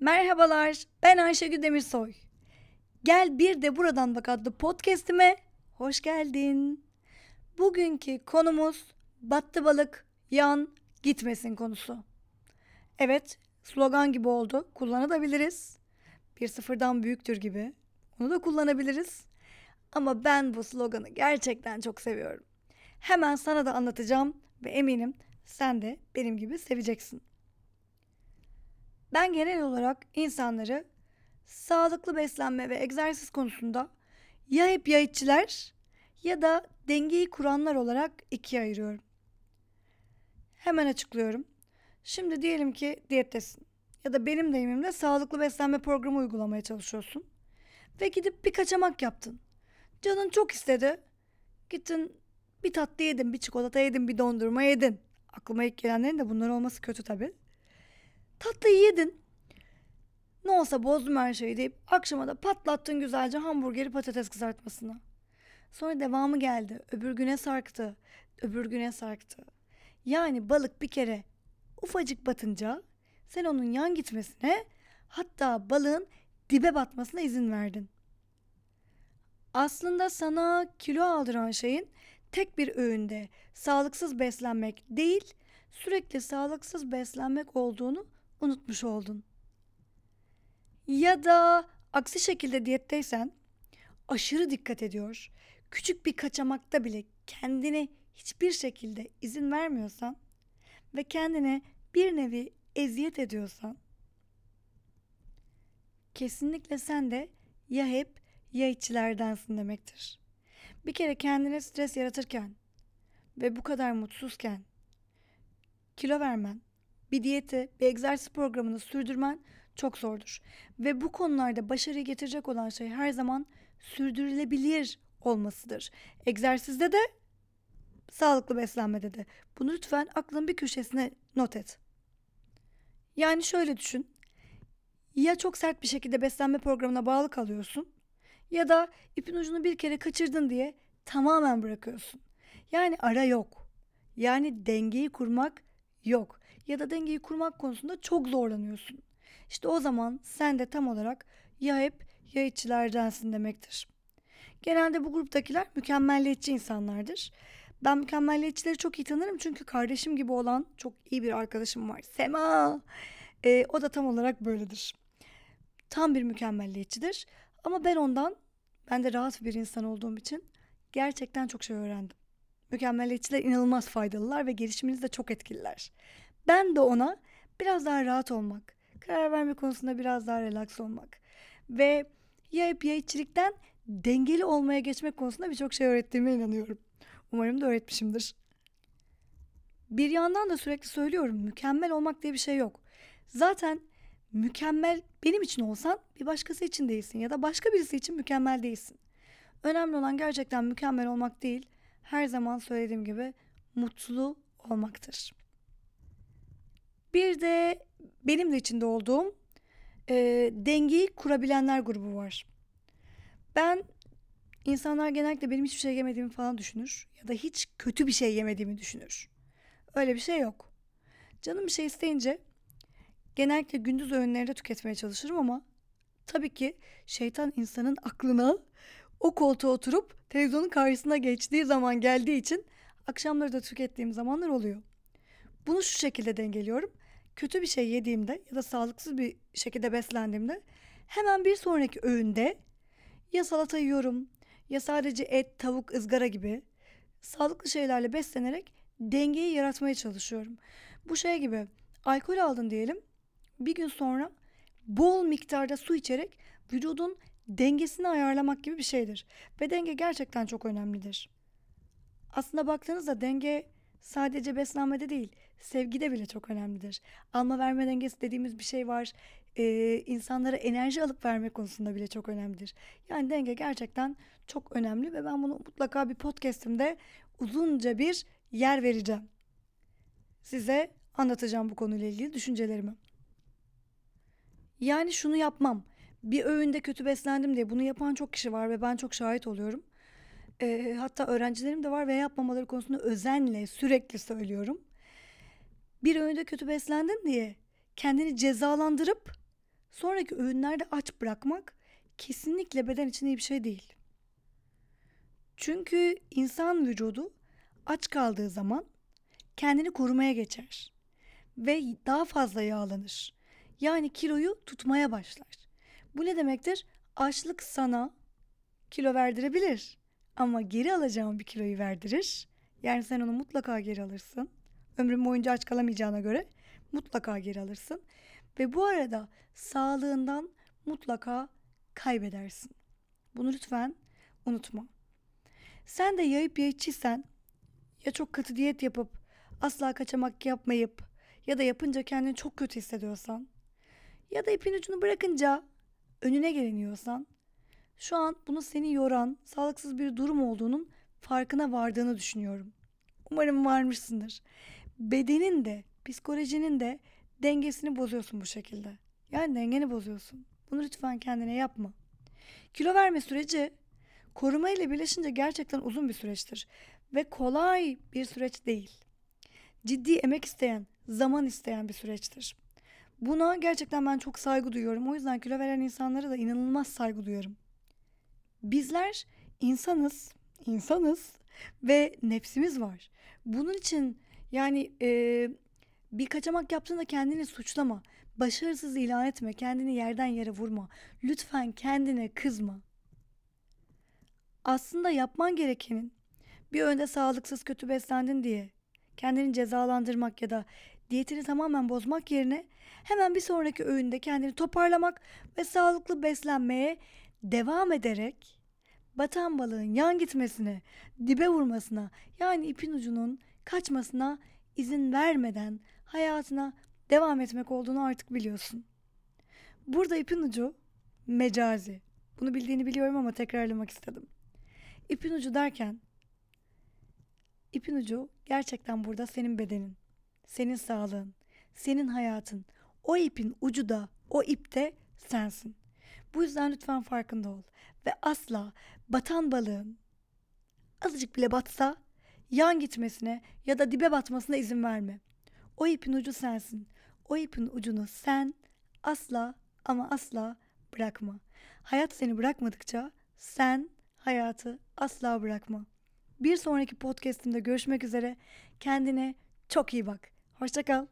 Merhabalar, ben Ayşegül Demirsoy. Gel bir de buradan bak adlı podcast'ime hoş geldin. Bugünkü konumuz battı balık yan gitmesin konusu. Evet, slogan gibi oldu. Kullanabiliriz. Bir sıfırdan büyüktür gibi. Onu da kullanabiliriz. Ama ben bu sloganı gerçekten çok seviyorum. Hemen sana da anlatacağım ve eminim sen de benim gibi seveceksin. Ben genel olarak insanları sağlıklı beslenme ve egzersiz konusunda ya hep ya iççiler ya da dengeyi kuranlar olarak ikiye ayırıyorum. Hemen açıklıyorum. Şimdi diyelim ki diyettesin ya da benim deyimimle sağlıklı beslenme programı uygulamaya çalışıyorsun ve gidip bir kaçamak yaptın. Canın çok istedi. Gittin bir tatlı yedin, bir çikolata yedin, bir dondurma yedin. Aklıma ilk gelenlerin de bunlar olması kötü tabii. Tatlıyı yedin. Ne olsa bozdum her şeyi deyip akşama da patlattın güzelce hamburgeri patates kızartmasına. Sonra devamı geldi. Öbür güne sarktı. Öbür güne sarktı. Yani balık bir kere ufacık batınca sen onun yan gitmesine hatta balığın dibe batmasına izin verdin. Aslında sana kilo aldıran şeyin tek bir öğünde sağlıksız beslenmek değil, sürekli sağlıksız beslenmek olduğunu unutmuş oldun. Ya da aksi şekilde diyetteysen aşırı dikkat ediyor, küçük bir kaçamakta bile kendine hiçbir şekilde izin vermiyorsan ve kendine bir nevi eziyet ediyorsan kesinlikle sen de ya hep ya iççilerdensin demektir. Bir kere kendine stres yaratırken ve bu kadar mutsuzken kilo vermen, bir diyeti, bir egzersiz programını sürdürmen çok zordur. Ve bu konularda başarıyı getirecek olan şey her zaman sürdürülebilir olmasıdır. Egzersizde de sağlıklı beslenmede de. Bunu lütfen aklın bir köşesine not et. Yani şöyle düşün. Ya çok sert bir şekilde beslenme programına bağlı kalıyorsun ya da ipin ucunu bir kere kaçırdın diye tamamen bırakıyorsun. Yani ara yok. Yani dengeyi kurmak yok. Ya da dengeyi kurmak konusunda çok zorlanıyorsun. İşte o zaman sen de tam olarak ya hep ya iççilerdensin demektir. Genelde bu gruptakiler mükemmelliyetçi insanlardır. Ben mükemmelliyetçileri çok iyi tanırım çünkü kardeşim gibi olan çok iyi bir arkadaşım var. Sema. Ee, o da tam olarak böyledir. Tam bir mükemmelliyetçidir. Ama ben ondan, ben de rahat bir insan olduğum için gerçekten çok şey öğrendim. Mükemmelliyetçiler inanılmaz faydalılar ve gelişiminizi de çok etkililer. Ben de ona biraz daha rahat olmak, karar verme konusunda biraz daha relax olmak ve ya hep ya iççilikten dengeli olmaya geçmek konusunda birçok şey öğrettiğime inanıyorum. Umarım da öğretmişimdir. Bir yandan da sürekli söylüyorum mükemmel olmak diye bir şey yok. Zaten mükemmel benim için olsan bir başkası için değilsin ya da başka birisi için mükemmel değilsin. Önemli olan gerçekten mükemmel olmak değil, her zaman söylediğim gibi mutlu olmaktır. Bir de benim de içinde olduğum e, dengeyi kurabilenler grubu var. Ben insanlar genellikle benim hiçbir şey yemediğimi falan düşünür ya da hiç kötü bir şey yemediğimi düşünür. Öyle bir şey yok. Canım bir şey isteyince genellikle gündüz öğünlerinde tüketmeye çalışırım ama tabii ki şeytan insanın aklına o koltuğa oturup televizyonun karşısına geçtiği zaman geldiği için akşamları da tükettiğim zamanlar oluyor. Bunu şu şekilde dengeliyorum. Kötü bir şey yediğimde ya da sağlıksız bir şekilde beslendiğimde hemen bir sonraki öğünde ya salata yiyorum ya sadece et, tavuk, ızgara gibi sağlıklı şeylerle beslenerek dengeyi yaratmaya çalışıyorum. Bu şey gibi alkol aldın diyelim. Bir gün sonra bol miktarda su içerek vücudun dengesini ayarlamak gibi bir şeydir. Ve denge gerçekten çok önemlidir. Aslında baktığınızda denge sadece beslenmede değil, sevgide bile çok önemlidir. Alma verme dengesi dediğimiz bir şey var. Ee, insanlara enerji alıp verme konusunda bile çok önemlidir. Yani denge gerçekten çok önemli ve ben bunu mutlaka bir podcastimde uzunca bir yer vereceğim. Size anlatacağım bu konuyla ilgili düşüncelerimi. Yani şunu yapmam. Bir öğünde kötü beslendim diye bunu yapan çok kişi var ve ben çok şahit oluyorum. Ee, hatta öğrencilerim de var ve yapmamaları konusunda özenle sürekli söylüyorum. Bir öğünde kötü beslendin diye kendini cezalandırıp sonraki öğünlerde aç bırakmak kesinlikle beden için iyi bir şey değil. Çünkü insan vücudu aç kaldığı zaman kendini korumaya geçer ve daha fazla yağlanır. Yani kiloyu tutmaya başlar. Bu ne demektir? Açlık sana kilo verdirebilir ama geri alacağın bir kiloyu verdirir. Yani sen onu mutlaka geri alırsın. Ömrün boyunca aç kalamayacağına göre mutlaka geri alırsın. Ve bu arada sağlığından mutlaka kaybedersin. Bunu lütfen unutma. Sen de yayıp yayıcıysan ya çok katı diyet yapıp asla kaçamak yapmayıp ya da yapınca kendini çok kötü hissediyorsan ya da ipin ucunu bırakınca önüne geliniyorsan şu an bunu seni yoran sağlıksız bir durum olduğunun farkına vardığını düşünüyorum. Umarım varmışsındır. Bedenin de psikolojinin de dengesini bozuyorsun bu şekilde. Yani dengeni bozuyorsun. Bunu lütfen kendine yapma. Kilo verme süreci koruma ile birleşince gerçekten uzun bir süreçtir ve kolay bir süreç değil. Ciddi emek isteyen, zaman isteyen bir süreçtir. Buna gerçekten ben çok saygı duyuyorum. O yüzden kilo veren insanlara da inanılmaz saygı duyuyorum. Bizler insanız, insanız ve nefsimiz var. Bunun için yani e, bir kaçamak yaptığında kendini suçlama. Başarısız ilan etme. Kendini yerden yere vurma. Lütfen kendine kızma. Aslında yapman gerekenin bir önde sağlıksız kötü beslendin diye kendini cezalandırmak ya da diyetini tamamen bozmak yerine hemen bir sonraki öğünde kendini toparlamak ve sağlıklı beslenmeye devam ederek batan balığın yan gitmesine, dibe vurmasına yani ipin ucunun kaçmasına izin vermeden hayatına devam etmek olduğunu artık biliyorsun. Burada ipin ucu mecazi. Bunu bildiğini biliyorum ama tekrarlamak istedim. İpin ucu derken ipin ucu gerçekten burada senin bedenin, senin sağlığın, senin hayatın. O ipin ucu da o ipte sensin. Bu yüzden lütfen farkında ol ve asla batan balığın azıcık bile batsa yan gitmesine ya da dibe batmasına izin verme. O ipin ucu sensin. O ipin ucunu sen asla ama asla bırakma. Hayat seni bırakmadıkça sen hayatı asla bırakma. Bir sonraki podcast'imde görüşmek üzere. Kendine çok iyi bak. Hoşçakal.